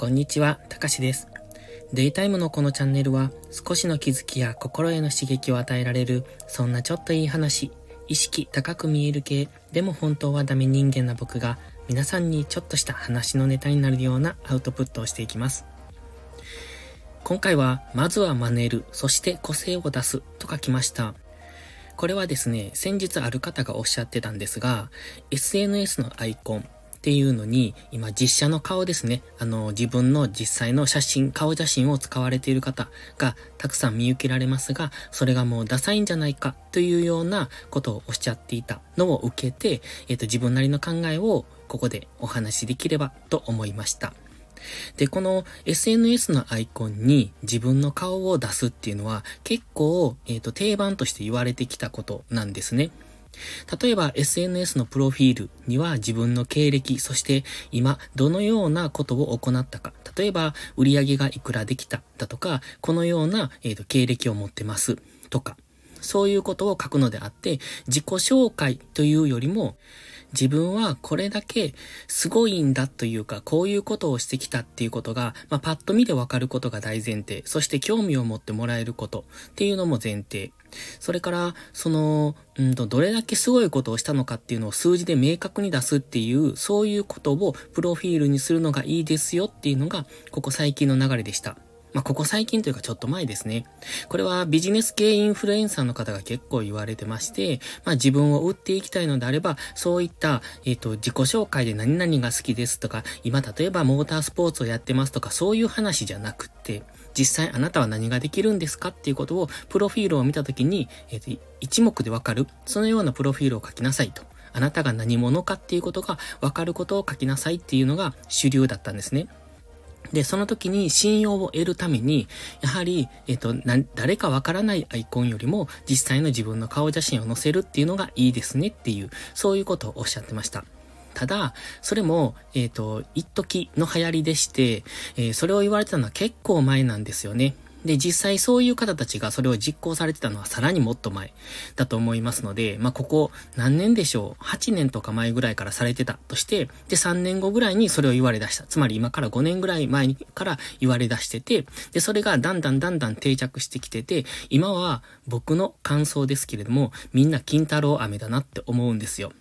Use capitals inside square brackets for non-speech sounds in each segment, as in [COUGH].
こんにちは、たかしです。デイタイムのこのチャンネルは少しの気づきや心への刺激を与えられる、そんなちょっといい話、意識高く見える系、でも本当はダメ人間な僕が皆さんにちょっとした話のネタになるようなアウトプットをしていきます。今回は、まずは真似る、そして個性を出すと書きました。これはですね、先日ある方がおっしゃってたんですが、SNS のアイコンっていうのに、今実写の顔ですね、あの、自分の実際の写真、顔写真を使われている方がたくさん見受けられますが、それがもうダサいんじゃないかというようなことをおっしゃっていたのを受けて、えっ、と、自分なりの考えをここでお話しできればと思いました。で、この SNS のアイコンに自分の顔を出すっていうのは結構、えっ、と、定番として言われてきたことなんですね。例えば SNS のプロフィールには自分の経歴、そして今どのようなことを行ったか。例えば売上がいくらできただとか、このような、えーと経歴を持ってますとか。そういうことを書くのであって、自己紹介というよりも、自分はこれだけすごいんだというか、こういうことをしてきたっていうことが、まあ、パッと見でわかることが大前提。そして興味を持ってもらえることっていうのも前提。それから、その、うんと、どれだけすごいことをしたのかっていうのを数字で明確に出すっていう、そういうことをプロフィールにするのがいいですよっていうのが、ここ最近の流れでした。まあ、ここ最近というかちょっと前ですね。これはビジネス系インフルエンサーの方が結構言われてまして、まあ、自分を売っていきたいのであれば、そういった、えっ、ー、と、自己紹介で何々が好きですとか、今例えばモータースポーツをやってますとか、そういう話じゃなくって、実際あなたは何ができるんですか？っていうことを、プロフィールを見たときに、えっ、ー、と、一目でわかる、そのようなプロフィールを書きなさいと。あなたが何者かっていうことがわかることを書きなさいっていうのが主流だったんですね。で、その時に信用を得るために、やはり、えっ、と、な、誰かわからないアイコンよりも、実際の自分の顔写真を載せるっていうのがいいですねっていう、そういうことをおっしゃってました。ただ、それも、えっ、ー、と、一時の流行りでして、えー、それを言われたのは結構前なんですよね。で、実際そういう方たちがそれを実行されてたのはさらにもっと前だと思いますので、まあ、ここ何年でしょう ?8 年とか前ぐらいからされてたとして、で、3年後ぐらいにそれを言われ出した。つまり今から5年ぐらい前から言われ出してて、で、それがだんだんだんだん定着してきてて、今は僕の感想ですけれども、みんな金太郎飴だなって思うんですよ。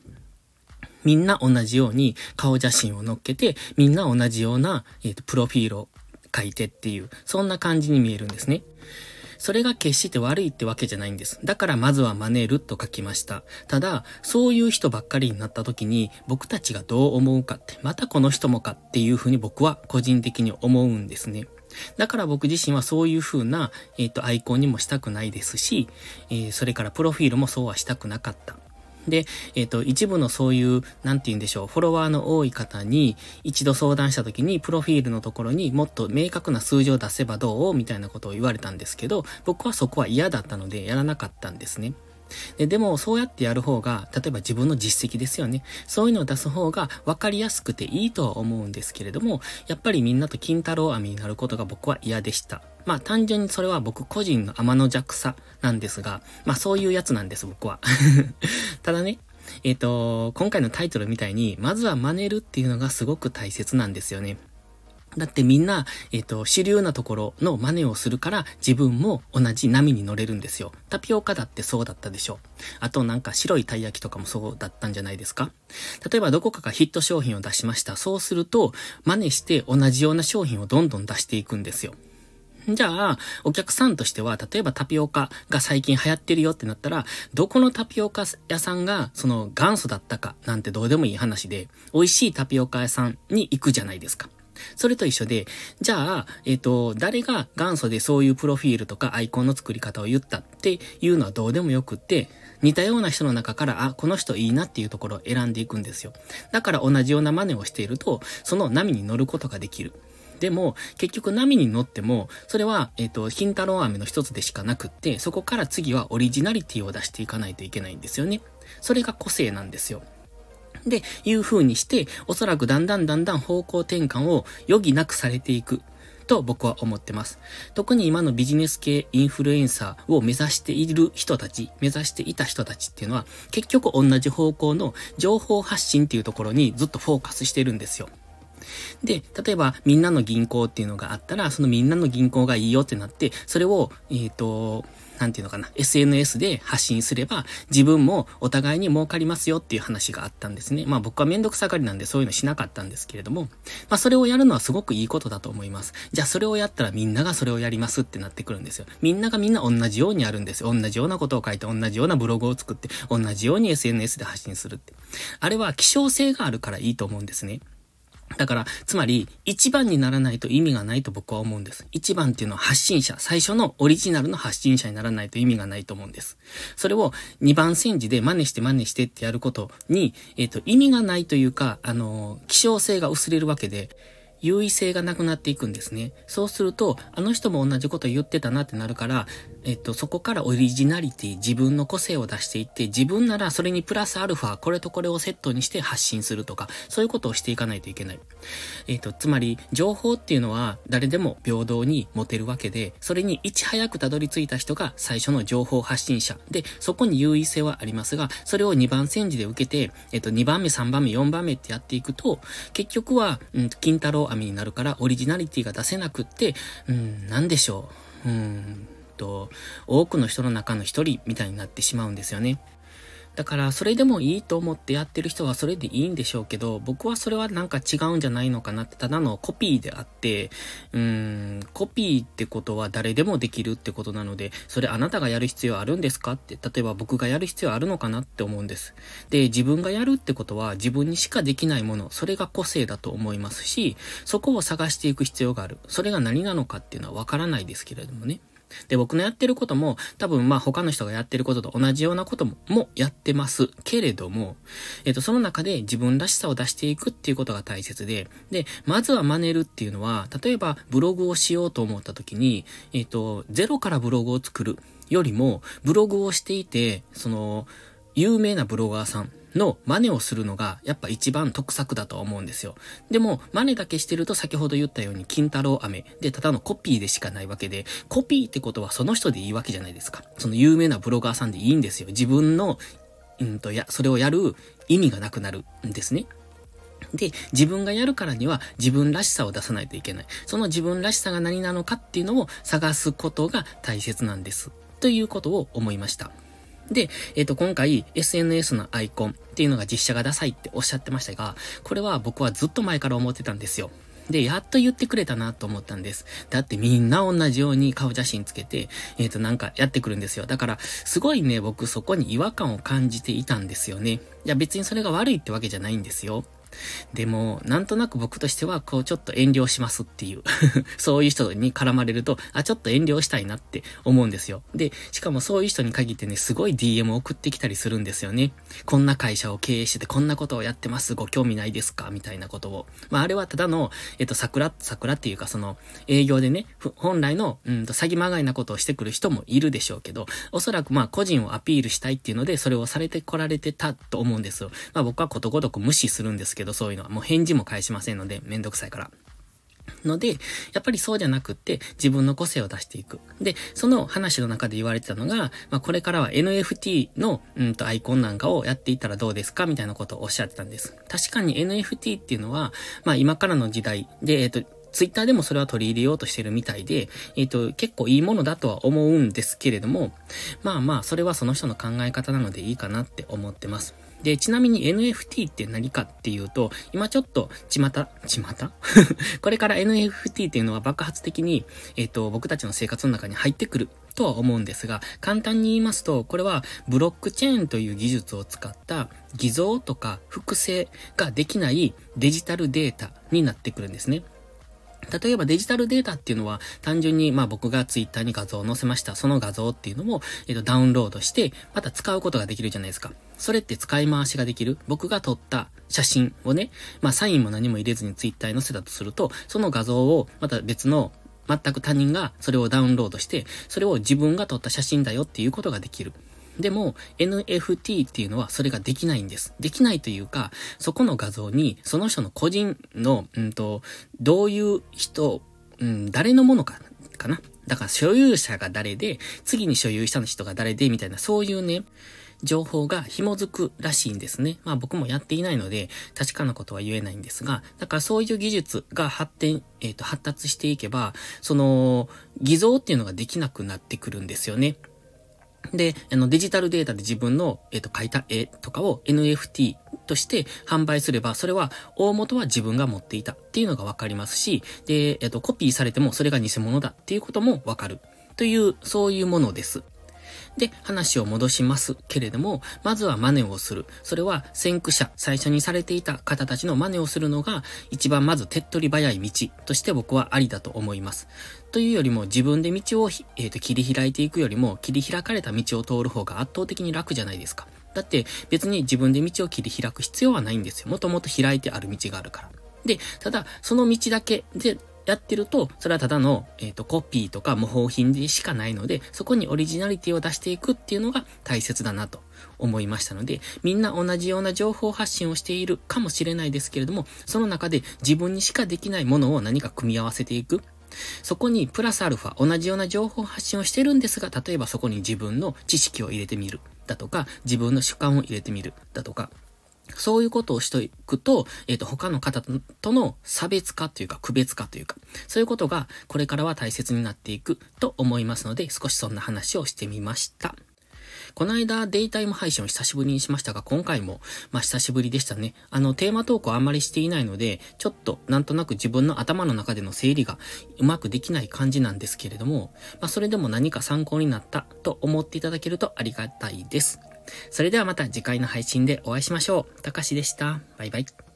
みんな同じように顔写真を乗っけて、みんな同じような、えっ、ー、と、プロフィールを書いてっていう、そんな感じに見えるんですね。それが決して悪いってわけじゃないんです。だからまずは真似ると書きました。ただ、そういう人ばっかりになった時に僕たちがどう思うかって、またこの人もかっていうふうに僕は個人的に思うんですね。だから僕自身はそういう風な、えっ、ー、と、アイコンにもしたくないですし、えー、それからプロフィールもそうはしたくなかった。で、えっ、ー、と、一部のそういう、なんて言うんでしょう、フォロワーの多い方に、一度相談した時に、プロフィールのところにもっと明確な数字を出せばどう？みたいなことを言われたんですけど、僕はそこは嫌だったので、やらなかったんですね。ででも、そうやってやる方が、例えば自分の実績ですよね。そういうのを出す方が分かりやすくていいとは思うんですけれども、やっぱりみんなと金太郎飴になることが僕は嫌でした。まあ単純にそれは僕個人の天の弱さなんですが、まあそういうやつなんです僕は。[LAUGHS] ただね、えっ、ー、と、今回のタイトルみたいに、まずは真似るっていうのがすごく大切なんですよね。だってみんな、えっ、ー、と、主流なところの真似をするから自分も同じ波に乗れるんですよ。タピオカだってそうだったでしょ。あとなんか白いたい焼きとかもそうだったんじゃないですか。例えばどこかがヒット商品を出しました。そうすると、真似して同じような商品をどんどん出していくんですよ。じゃあ、お客さんとしては、例えばタピオカが最近流行ってるよってなったら、どこのタピオカ屋さんがその元祖だったかなんてどうでもいい話で、美味しいタピオカ屋さんに行くじゃないですか。それと一緒で、じゃあ、えっ、ー、と、誰が元祖でそういうプロフィールとかアイコンの作り方を言ったっていうのはどうでもよくって、似たような人の中から、あ、この人いいなっていうところを選んでいくんですよ。だから同じような真似をしていると、その波に乗ることができる。でも、結局波に乗っても、それは、えっ、ー、と、金太郎飴の一つでしかなくって、そこから次はオリジナリティを出していかないといけないんですよね。それが個性なんですよ。で、いう風にして、おそらくだんだんだんだん方向転換を余儀なくされていく。と僕は思ってます。特に今のビジネス系インフルエンサーを目指している人たち、目指していた人たちっていうのは、結局同じ方向の情報発信っていうところにずっとフォーカスしてるんですよ。で、例えばみんなの銀行っていうのがあったら、そのみんなの銀行がいいよってなって、それを、えっ、ー、と、なんていうのかな、SNS で発信すれば、自分もお互いに儲かりますよっていう話があったんですね。まあ僕はめんどくさがりなんでそういうのしなかったんですけれども、まあそれをやるのはすごくいいことだと思います。じゃあそれをやったらみんながそれをやりますってなってくるんですよ。みんながみんな同じようにやるんですよ。同じようなことを書いて、同じようなブログを作って、同じように SNS で発信するって。あれは希少性があるからいいと思うんですね。だから、つまり、一番にならないと意味がないと僕は思うんです。一番っていうのは発信者、最初のオリジナルの発信者にならないと意味がないと思うんです。それを二番煎じで真似して真似してってやることに、えっ、ー、と、意味がないというか、あの、希少性が薄れるわけで、優位性がなくなっていくんですね。そうすると、あの人も同じこと言ってたなってなるから、えっと、そこからオリジナリティ、自分の個性を出していって、自分ならそれにプラスアルファ、これとこれをセットにして発信するとか、そういうことをしていかないといけない。えっと、つまり、情報っていうのは誰でも平等に持てるわけで、それにいち早くたどり着いた人が最初の情報発信者。で、そこに優位性はありますが、それを2番戦時で受けて、えっと、2番目、3番目、4番目ってやっていくと、結局は、うん、金太郎網になるからオリジナリティが出せなくって、うん、なんでしょう。うん、と、多くの人の中の一人みたいになってしまうんですよね。だから、それでもいいと思ってやってる人はそれでいいんでしょうけど、僕はそれはなんか違うんじゃないのかなって、ただのコピーであって、うーん、コピーってことは誰でもできるってことなので、それあなたがやる必要あるんですかって、例えば僕がやる必要あるのかなって思うんです。で、自分がやるってことは自分にしかできないもの、それが個性だと思いますし、そこを探していく必要がある。それが何なのかっていうのはわからないですけれどもね。で、僕のやってることも、多分まあ他の人がやってることと同じようなことも、もやってます。けれども、えっ、と、その中で自分らしさを出していくっていうことが大切で、で、まずは真似るっていうのは、例えばブログをしようと思った時に、えっ、と、ゼロからブログを作るよりも、ブログをしていて、その、有名なブロガーさん、の真似をするのがやっぱ一番得策だと思うんですよ。でも、真似だけしてると先ほど言ったように金太郎飴でただのコピーでしかないわけで、コピーってことはその人でいいわけじゃないですか。その有名なブロガーさんでいいんですよ。自分の、うんと、や、それをやる意味がなくなるんですね。で、自分がやるからには自分らしさを出さないといけない。その自分らしさが何なのかっていうのを探すことが大切なんです。ということを思いました。で、えっ、ー、と、今回 SNS のアイコンっていうのが実写がダサいっておっしゃってましたが、これは僕はずっと前から思ってたんですよ。で、やっと言ってくれたなと思ったんです。だってみんな同じように顔写真つけて、えっ、ー、と、なんかやってくるんですよ。だから、すごいね、僕そこに違和感を感じていたんですよね。いや、別にそれが悪いってわけじゃないんですよ。でも、なんとなく僕としては、こう、ちょっと遠慮しますっていう [LAUGHS] そういう人に絡まれると、あ、ちょっと遠慮したいなって思うんですよ。で、しかもそういう人に限ってね、すごい DM を送ってきたりするんですよね。こんな会社を経営してて、こんなことをやってます。ご興味ないですか？みたいなことを。まあ、あれはただの、えっと、桜、桜っていうか、その、営業でね、本来の、うんと、詐欺まがいなことをしてくる人もいるでしょうけど、おそらくまあ、個人をアピールしたいっていうので、それをされてこられてたと思うんですよ。まあ、僕はことごとく無視するんですけど、そういうのは。もう返事も返しませんので、めんどくさいから。ので、やっぱりそうじゃなくって、自分の個性を出していく。で、その話の中で言われてたのが、まあ、これからは NFT の、うんと、アイコンなんかをやっていったらどうですかみたいなことをおっしゃってたんです。確かに NFT っていうのは、まあ、今からの時代で、えっ、ー、と、ツイッターでもそれは取り入れようとしてるみたいで、えっ、ー、と、結構いいものだとは思うんですけれども、まあまあ、それはその人の考え方なのでいいかなって思ってます。で、ちなみに NFT って何かっていうと、今ちょっと、ちまた、ちまたこれから NFT っていうのは爆発的に、えっ、ー、と、僕たちの生活の中に入ってくるとは思うんですが、簡単に言いますと、これはブロックチェーンという技術を使った偽造とか複製ができないデジタルデータになってくるんですね。例えばデジタルデータっていうのは単純にまあ僕がツイッターに画像を載せました。その画像っていうのも、えっ、と、ダウンロードして、また使うことができるじゃないですか。それって使い回しができる？僕が撮った写真をね、まあサインも何も入れずにツイッターに載せたとすると、その画像をまた別の全く他人がそれをダウンロードして、それを自分が撮った写真だよっていうことができる。でも、NFT っていうのはそれができないんです。できないというか、そこの画像に、その人の個人の、うんと、どういう人、うん、誰のものか、かな？だから所有者が誰で、次に所有した人が誰で、みたいな、そういうね、情報が紐づくらしいんですね。まあ僕もやっていないので、確かなことは言えないんですが、だからそういう技術が発展、えっ、ー、と、発達していけば、その、偽造っていうのができなくなってくるんですよね。で、あの、デジタルデータで自分の、えっ、ー、と、描いた絵とかを NFT として販売すれば、それは、大元は自分が持っていたっていうのがわかりますし、で、えっ、ー、と、コピーされてもそれが偽物だっていうこともわかる。という、そういうものです。で、話を戻しますけれども、まずは真似をする。それは先駆者、最初にされていた方たちの真似をするのが、一番まず手っ取り早い道として僕はありだと思います。というよりも自分で道を、えーと、切り開いていくよりも、切り開かれた道を通る方が圧倒的に楽じゃないですか。だって別に自分で道を切り開く必要はないんですよ。もともと開いてある道があるから。で、ただ、その道だけでやってると、それはただの、えっ、ー、と、コピーとか模倣品でしかないので、そこにオリジナリティを出していくっていうのが大切だなと思いましたので、みんな同じような情報発信をしているかもしれないですけれども、その中で自分にしかできないものを何か組み合わせていく。そこにプラスアルファ、同じような情報発信をしてるんですが、例えばそこに自分の知識を入れてみる。だとか、自分の主観を入れてみる。だとか、そういうことをしていくと、えっ、ー、と、他の方との差別化というか、区別化というか、そういうことがこれからは大切になっていくと思いますので、少しそんな話をしてみました。この間、デイタイム配信を久しぶりにしましたが、今回も、まあ、久しぶりでしたね。あの、テーマトークをあんまりしていないので、ちょっと、なんとなく自分の頭の中での整理がうまくできない感じなんですけれども、まあ、それでも何か参考になったと思っていただけるとありがたいです。それではまた次回の配信でお会いしましょう。たかしでした。バイバイ。